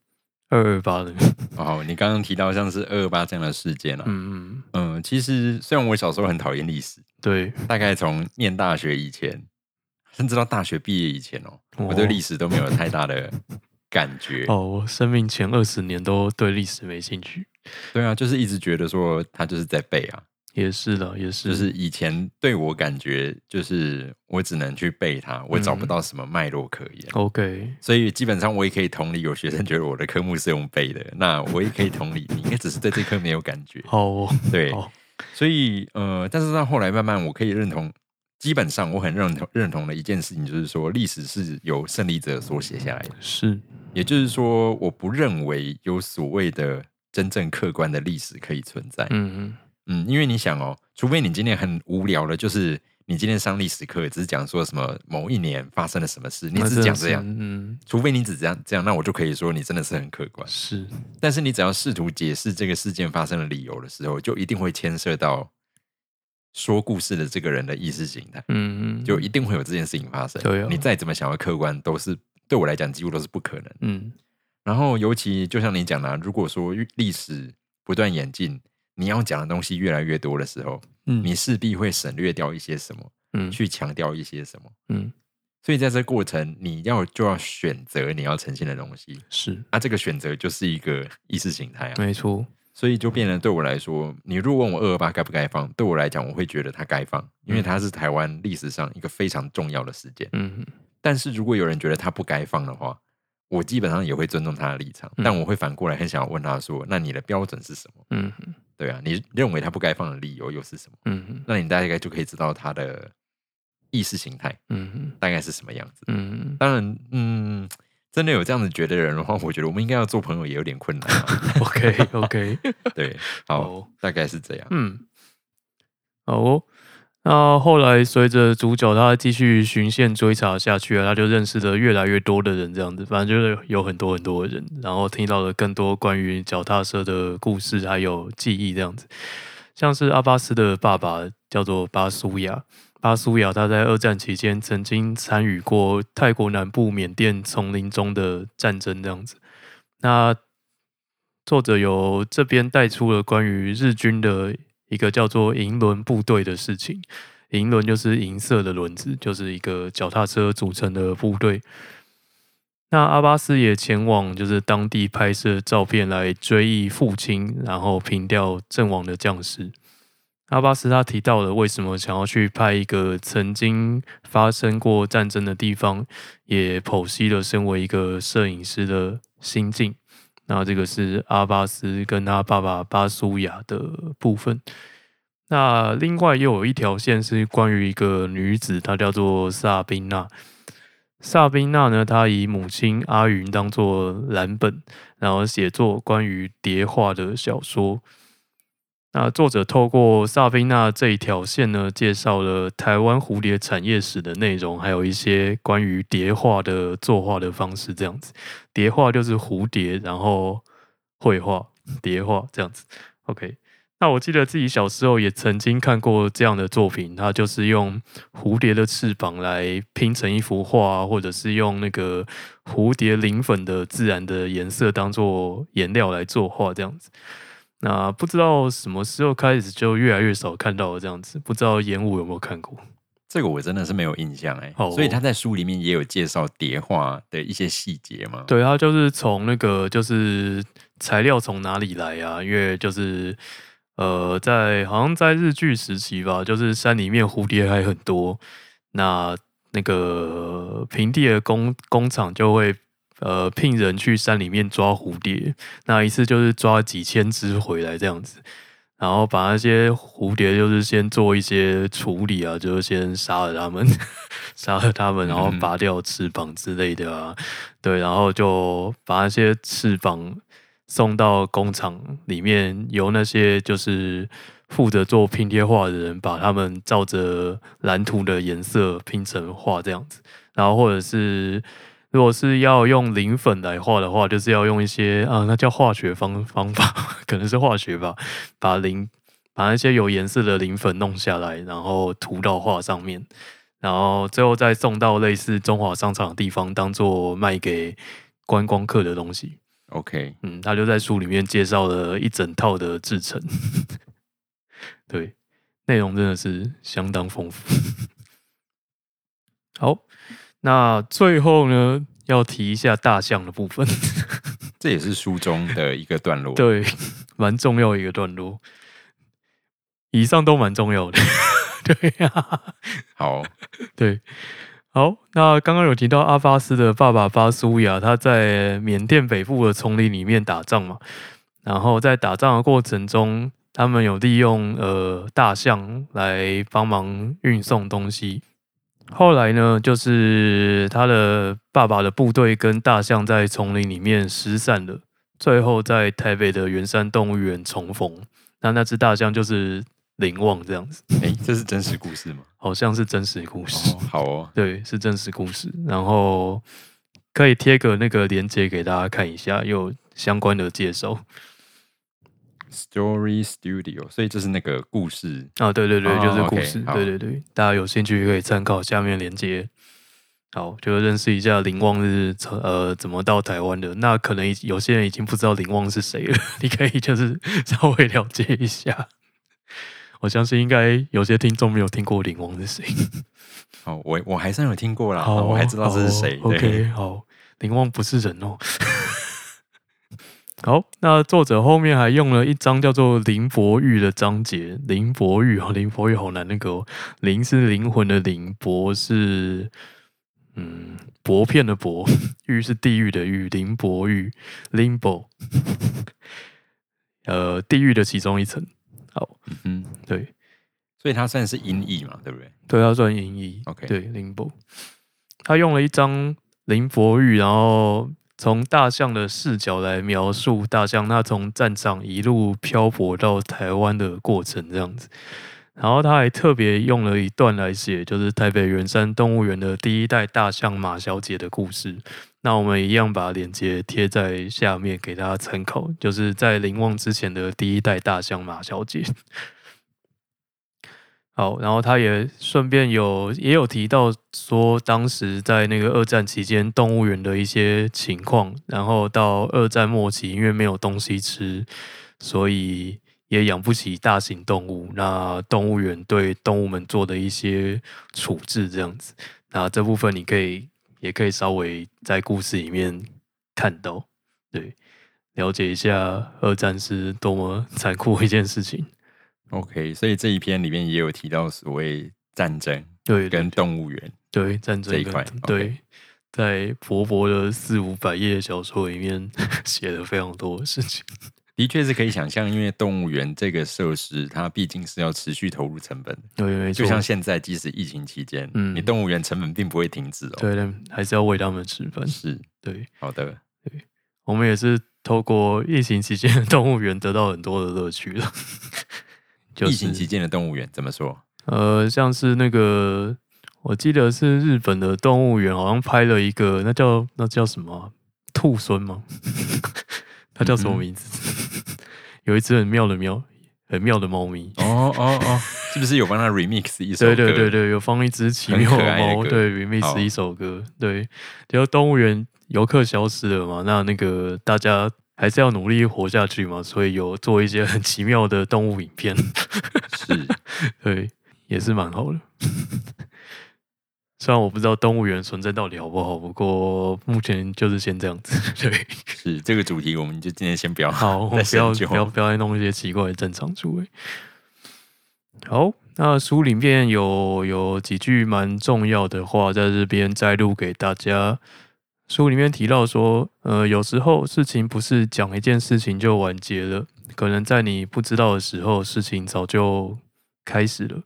二二八呢？<laughs> 哦，你刚刚提到像是二二八这样的事件啊，嗯嗯嗯，其实虽然我小时候很讨厌历史，对，大概从念大学以前，甚至到大学毕业以前哦，我对历史都没有太大的感觉。哦，我生命前二十年都对历史没兴趣。对啊，就是一直觉得说他就是在背啊。也是的，也是。就是以前对我感觉，就是我只能去背它，我找不到什么脉络可言。OK，所以基本上我也可以同理，有学生觉得我的科目是用背的，那我也可以同理，你应该只是对这科没有感觉。哦，对，所以呃，但是到后来慢慢，我可以认同，基本上我很认同认同的一件事情，就是说历史是由胜利者所写下来的。是，也就是说，我不认为有所谓的真正客观的历史可以存在。嗯嗯。嗯，因为你想哦，除非你今天很无聊的，就是你今天上历史课只是讲说什么某一年发生了什么事，你只讲这样，嗯，除非你只这样这样，那我就可以说你真的是很客观。是，但是你只要试图解释这个事件发生的理由的时候，就一定会牵涉到说故事的这个人的意识形态，嗯嗯，就一定会有这件事情发生。对，你再怎么想要客观，都是对我来讲几乎都是不可能。嗯，然后尤其就像你讲的，如果说历史不断演进。你要讲的东西越来越多的时候，嗯，你势必会省略掉一些什么，嗯，去强调一些什么，嗯，所以在这过程，你要就要选择你要呈现的东西，是，啊，这个选择就是一个意识形态啊，没错，所以就变得对我来说，你如果问我二二八该不该放，对我来讲，我会觉得它该放，因为它是台湾历史上一个非常重要的事件，嗯，但是如果有人觉得它不该放的话。我基本上也会尊重他的立场，但我会反过来很想要问他说：“那你的标准是什么？”嗯，对啊，你认为他不该放的理由又是什么？嗯那你大概就可以知道他的意识形态，嗯大概是什么样子。嗯当然，嗯，真的有这样子觉得人的话，我觉得我们应该要做朋友也有点困难。<laughs> OK，OK，<laughs> 对，好，大概是这样。嗯，好。那后来随着主角他继续循线追查下去啊，他就认识了越来越多的人，这样子，反正就是有很多很多人，然后听到了更多关于脚踏车的故事还有记忆，这样子，像是阿巴斯的爸爸叫做巴苏亚，巴苏亚他在二战期间曾经参与过泰国南部缅甸丛林中的战争，这样子。那作者由这边带出了关于日军的。一个叫做银轮部队的事情，银轮就是银色的轮子，就是一个脚踏车组成的部队。那阿巴斯也前往就是当地拍摄照片来追忆父亲，然后平掉阵亡的将士。阿巴斯他提到了为什么想要去拍一个曾经发生过战争的地方，也剖析了身为一个摄影师的心境。那这个是阿巴斯跟他爸爸巴苏亚的部分。那另外又有一条线是关于一个女子，她叫做萨宾娜。萨宾娜呢，她以母亲阿云当做蓝本，然后写作关于蝶画的小说。那作者透过萨菲娜这一条线呢，介绍了台湾蝴蝶产业史的内容，还有一些关于蝶画的作画的方式。这样子，蝶画就是蝴蝶，然后绘画蝶画这样子。OK，那我记得自己小时候也曾经看过这样的作品，它就是用蝴蝶的翅膀来拼成一幅画，或者是用那个蝴蝶鳞粉的自然的颜色当做颜料来作画这样子。那不知道什么时候开始就越来越少看到了这样子，不知道烟雾有没有看过？这个我真的是没有印象哎。所以他在书里面也有介绍叠画的一些细节嘛？对，他就是从那个就是材料从哪里来啊？因为就是呃，在好像在日剧时期吧，就是山里面蝴蝶还很多，那那个平地的工工厂就会。呃，聘人去山里面抓蝴蝶，那一次就是抓几千只回来这样子，然后把那些蝴蝶就是先做一些处理啊，就是先杀了它们，<laughs> 杀了它们，然后拔掉翅膀之类的啊，对，然后就把那些翅膀送到工厂里面，由那些就是负责做拼贴画的人，把它们照着蓝图的颜色拼成画这样子，然后或者是。如果是要用磷粉来画的话，就是要用一些啊，那叫化学方方法，<laughs> 可能是化学吧，把磷把那些有颜色的磷粉弄下来，然后涂到画上面，然后最后再送到类似中华商场的地方，当做卖给观光客的东西。OK，嗯，他就在书里面介绍了一整套的制成，<laughs> 对，内容真的是相当丰富。好。那最后呢，要提一下大象的部分，<laughs> 这也是书中的一个段落，<laughs> 对，蛮重要一个段落。以上都蛮重要的，<laughs> 对呀。好，对，好。那刚刚有提到阿巴斯的爸爸巴苏亚，他在缅甸北部的丛林里面打仗嘛，然后在打仗的过程中，他们有利用呃大象来帮忙运送东西。后来呢，就是他的爸爸的部队跟大象在丛林里面失散了，最后在台北的圆山动物园重逢。那那只大象就是林旺这样子。哎，这是真实故事吗？好像是真实故事。好哦，对，是真实故事。然后可以贴个那个链接给大家看一下，有相关的介绍。Story Studio，所以这是那个故事啊，对对对，就是故事，对对对，大家有兴趣可以参考下面连接。好，就认识一下林旺是呃怎么到台湾的。那可能有些人已经不知道林旺是谁了，<laughs> 你可以就是 <laughs> 稍微了解一下。我相信应该有些听众没有听过林旺是谁。<laughs> 哦，我我还算有听过啦，我还知道这是谁。OK，好，林旺不是人哦。好，那作者后面还用了一章叫做林伯玉的章节。林伯玉啊，林伯玉好难那个，林是灵魂的灵，伯是。嗯，薄片的薄，<laughs> 玉是地狱的狱，林薄狱，limbo，呃，地狱的其中一层。好，嗯，对，所以它算是音译嘛，对不对？对，它算音译。OK，对，limbo，他用了一张林伯玉，然后从大象的视角来描述大象，它从战场一路漂泊到台湾的过程，这样子。然后他还特别用了一段来写，就是台北圆山动物园的第一代大象马小姐的故事。那我们一样把链接贴在下面给大家参考，就是在林旺之前的第一代大象马小姐。好，然后他也顺便有也有提到说，当时在那个二战期间动物园的一些情况，然后到二战末期，因为没有东西吃，所以。也养不起大型动物，那动物园对动物们做的一些处置，这样子，那这部分你可以也可以稍微在故事里面看到，对，了解一下二战是多么残酷一件事情。OK，所以这一篇里面也有提到所谓战争，对，跟动物园，对战争这一块，对，在薄薄的四五百页小说里面 <laughs> 写了非常多的事情。<laughs> 的确是可以想象，因为动物园这个设施，它毕竟是要持续投入成本。对，就像现在，即使疫情期间，嗯，你动物园成本并不会停止哦。对，还是要喂他们吃饭。是，对，好的，对，我们也是透过疫情期间的动物园得到很多的乐趣了。疫情期间的动物园怎么说？呃，像是那个，我记得是日本的动物园，好像拍了一个，那叫那叫什么兔孙吗？<laughs> 它叫什么名字？有一只很妙的喵，很妙的猫咪。哦哦哦，是不是有帮它 remix 一首歌？对对对对，有放一只奇妙的猫，对 remix 一首歌。对，然后动物园游客消失了嘛，那那个大家还是要努力活下去嘛，所以有做一些很奇妙的动物影片。是，<laughs> 对，也是蛮好的。虽然我不知道动物园存在到底好不好，不过目前就是先这样子。对，是这个主题，我们就今天先不要好，不要不要不要再弄一些奇怪的正常出位。好，那书里面有有几句蛮重要的话，在这边摘录给大家。书里面提到说，呃，有时候事情不是讲一件事情就完结了，可能在你不知道的时候，事情早就开始了，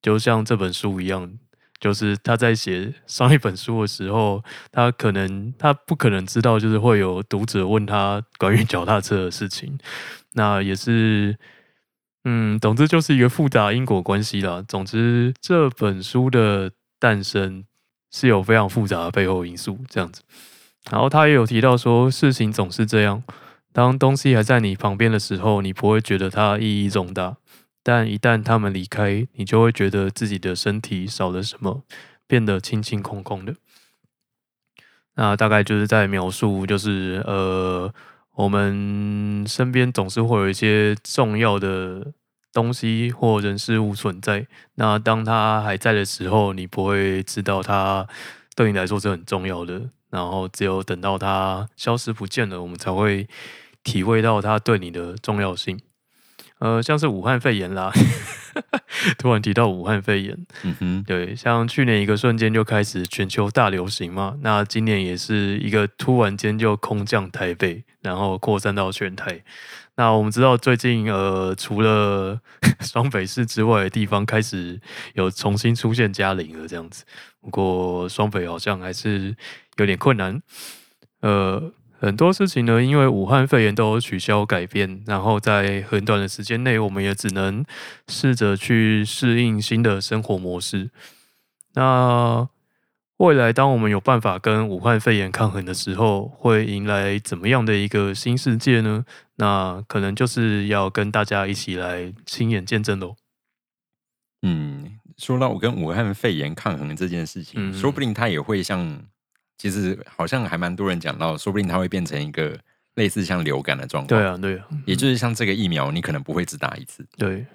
就像这本书一样。就是他在写上一本书的时候，他可能他不可能知道，就是会有读者问他关于脚踏车的事情。那也是，嗯，总之就是一个复杂因果关系啦。总之，这本书的诞生是有非常复杂的背后因素，这样子。然后他也有提到说，事情总是这样，当东西还在你旁边的时候，你不会觉得它意义重大。但一旦他们离开，你就会觉得自己的身体少了什么，变得清清空空的。那大概就是在描述，就是呃，我们身边总是会有一些重要的东西或人事物存在。那当他还在的时候，你不会知道他对你来说是很重要的。然后只有等到他消失不见了，我们才会体会到他对你的重要性。呃，像是武汉肺炎啦，<laughs> 突然提到武汉肺炎，嗯哼，对，像去年一个瞬间就开始全球大流行嘛，那今年也是一个突然间就空降台北，然后扩散到全台。那我们知道最近呃，除了 <laughs> 双北市之外的地方开始有重新出现嘉陵了这样子，不过双北好像还是有点困难，呃。很多事情呢，因为武汉肺炎都取消改变，然后在很短的时间内，我们也只能试着去适应新的生活模式。那未来，当我们有办法跟武汉肺炎抗衡的时候，会迎来怎么样的一个新世界呢？那可能就是要跟大家一起来亲眼见证喽。嗯，说到我跟武汉肺炎抗衡这件事情，说不定它也会像，其实好像还蛮多人讲到，说不定它会变成一个类似像流感的状况。对啊，对啊，也就是像这个疫苗，你可能不会只打一次。对。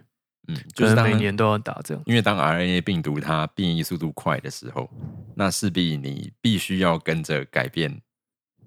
嗯，就是每年都要打这样，因为当 RNA 病毒它变异速度快的时候，那势必你必须要跟着改变，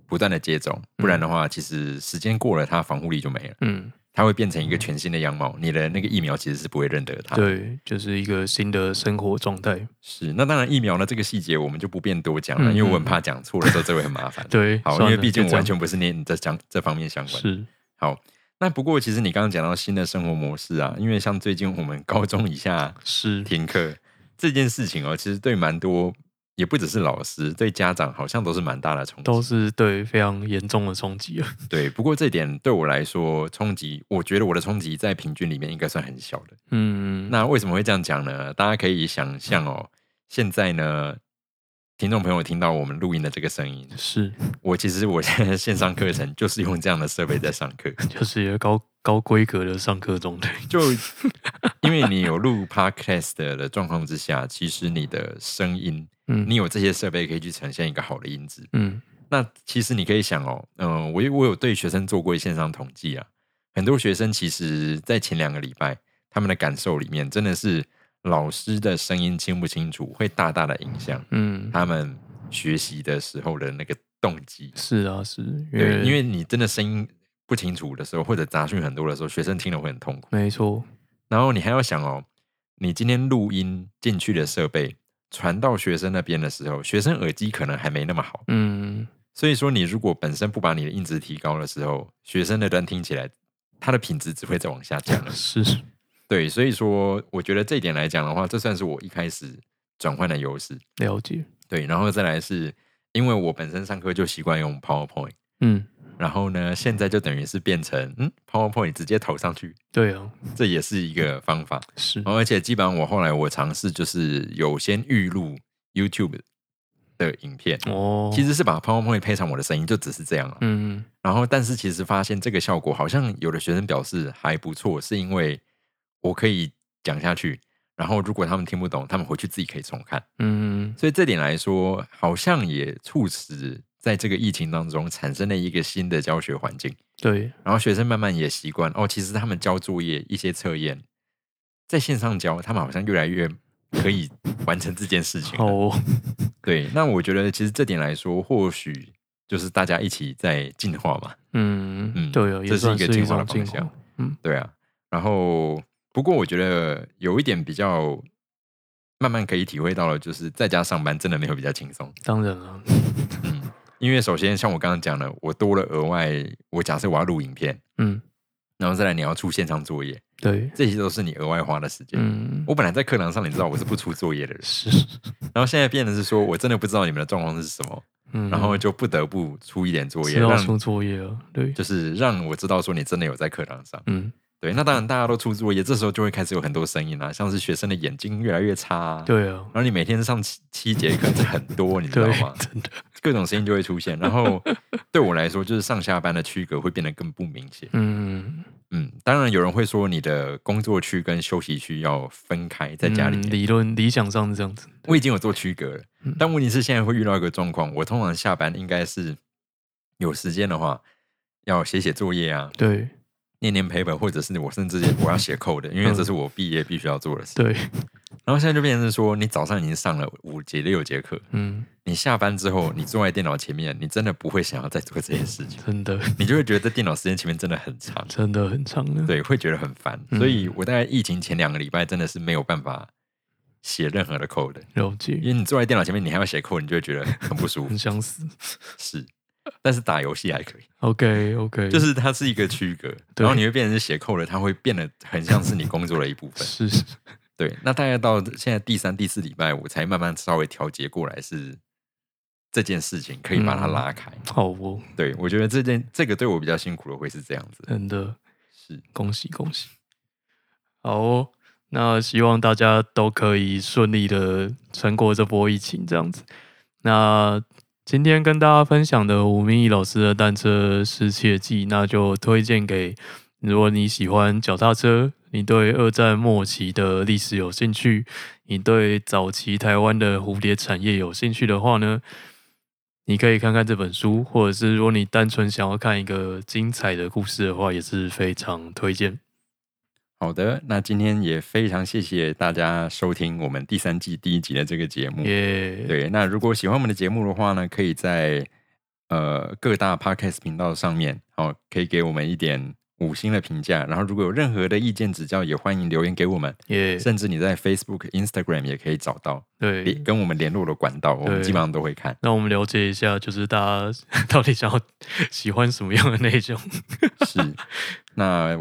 不断的接种，不然的话，其实时间过了，它防护力就没了。嗯，它会变成一个全新的样貌，你的那个疫苗其实是不会认得它。对，就是一个新的生活状态。是，那当然疫苗呢这个细节我们就不便多讲了，因为我很怕讲错了之后这会很麻烦。<laughs> 对，好，因为毕竟我完全不是念这讲这方面相关。是，好。那不过，其实你刚刚讲到新的生活模式啊，因为像最近我们高中以下是停课这件事情哦，其实对蛮多，也不只是老师，对家长好像都是蛮大的冲击，都是对非常严重的冲击啊。对，不过这点对我来说冲击，我觉得我的冲击在平均里面应该算很小的。嗯，那为什么会这样讲呢？大家可以想象哦，现在呢。听众朋友听到我们录音的这个声音，是我其实我现在线上课程就是用这样的设备在上课，<laughs> 就是一个高高规格的上课状态。就因为你有录 podcast 的状况之下，其实你的声音，嗯，你有这些设备可以去呈现一个好的音质，嗯。那其实你可以想哦，嗯，我我有对学生做过线上统计啊，很多学生其实在前两个礼拜，他们的感受里面真的是。老师的声音清不清楚，会大大的影响，嗯，他们学习的时候的那个动机。是啊，是，对，因为你真的声音不清楚的时候，或者杂讯很多的时候，学生听了会很痛苦。没错。然后你还要想哦，你今天录音进去的设备传到学生那边的时候，学生耳机可能还没那么好，嗯。所以说，你如果本身不把你的音质提高的时候，学生那端听起来，它的品质只会再往下降。<laughs> 是。对，所以说，我觉得这一点来讲的话，这算是我一开始转换的优势。了解。对，然后再来是，因为我本身上课就习惯用 PowerPoint，嗯，然后呢，现在就等于是变成，嗯，PowerPoint 直接投上去。对啊，这也是一个方法。是，而且基本上我后来我尝试就是有先预录 YouTube 的影片，哦，其实是把 PowerPoint 配上我的声音，就只是这样了。嗯，然后但是其实发现这个效果好像有的学生表示还不错，是因为。我可以讲下去，然后如果他们听不懂，他们回去自己可以重看。嗯，所以这点来说，好像也促使在这个疫情当中产生了一个新的教学环境。对，然后学生慢慢也习惯哦，其实他们交作业、一些测验在线上教，他们好像越来越可以完成这件事情。哦，对，那我觉得其实这点来说，或许就是大家一起在进化嘛。嗯嗯，对，这是一个进化的方向。嗯，对啊，然后。不过我觉得有一点比较慢慢可以体会到了，就是在家上班真的没有比较轻松。当然了，嗯，因为首先像我刚刚讲的，我多了额外，我假设我要录影片，嗯，然后再来你要出线上作业，对，这些都是你额外花的时间。嗯，我本来在课堂上，你知道我是不出作业的人，是，然后现在变的是说我真的不知道你们的状况是什么，嗯，然后就不得不出一点作业，要出作业了，对，就是让我知道说你真的有在课堂上，嗯。对，那当然大家都出作业，这时候就会开始有很多声音啦，像是学生的眼睛越来越差，对啊，然后你每天上七七节课，这很多，你知道吗？真的，各种声音就会出现，然后对我来说，就是上下班的区隔会变得更不明显。嗯嗯，当然有人会说你的工作区跟休息区要分开，在家里面理论理想上是这样子，我已经有做区隔了，但问题是现在会遇到一个状况，我通常下班应该是有时间的话，要写写作业啊，对。念念 paper，或者是我甚至我要写 <laughs> code 的，因为这是我毕业必须要做的事。对。然后现在就变成是说，你早上已经上了五节六节课，嗯，你下班之后，你坐在电脑前面，你真的不会想要再做这件事情，真的，你就会觉得电脑时间前面真的很长，<laughs> 真的很长对，会觉得很烦。所以我大概疫情前两个礼拜真的是没有办法写任何的 code，了解，因为你坐在电脑前面，你还要写 code，你就会觉得很不舒服，很想死。是。但是打游戏还可以，OK OK，就是它是一个区隔，然后你会变成是斜扣了，它会变得很像是你工作的一部分。<laughs> 是，对。那大概到现在第三、第四礼拜，我才慢慢稍微调节过来，是这件事情可以把它拉开。好哦，对我觉得这件这个对我比较辛苦的会是这样子。真的是恭喜恭喜。好哦，那希望大家都可以顺利的撑过这波疫情，这样子。那今天跟大家分享的吴明义老师的单车失窃记，那就推荐给如果你喜欢脚踏车，你对二战末期的历史有兴趣，你对早期台湾的蝴蝶产业有兴趣的话呢，你可以看看这本书，或者是如果你单纯想要看一个精彩的故事的话，也是非常推荐。好的，那今天也非常谢谢大家收听我们第三季第一集的这个节目。对，那如果喜欢我们的节目的话呢，可以在呃各大 podcast 频道上面哦，可以给我们一点五星的评价。然后如果有任何的意见指教，也欢迎留言给我们。耶，甚至你在 Facebook、Instagram 也可以找到，对，跟我们联络的管道，我们基本上都会看。那我们了解一下，就是大家 <laughs> 到底想要喜欢什么样的内容？是，那。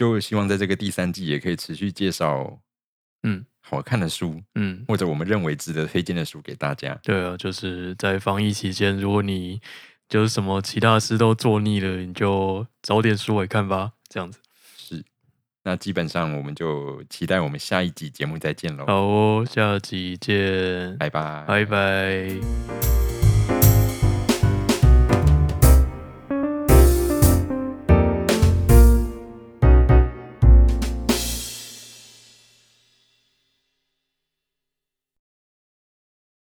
就希望在这个第三季也可以持续介绍，嗯，好看的书，嗯，或者我们认为值得推荐的书给大家。对啊，就是在防疫期间，如果你就是什么其他事都做腻了，你就找点书来看吧。这样子是，那基本上我们就期待我们下一集节目再见喽。好哦，下集见，拜拜，拜拜。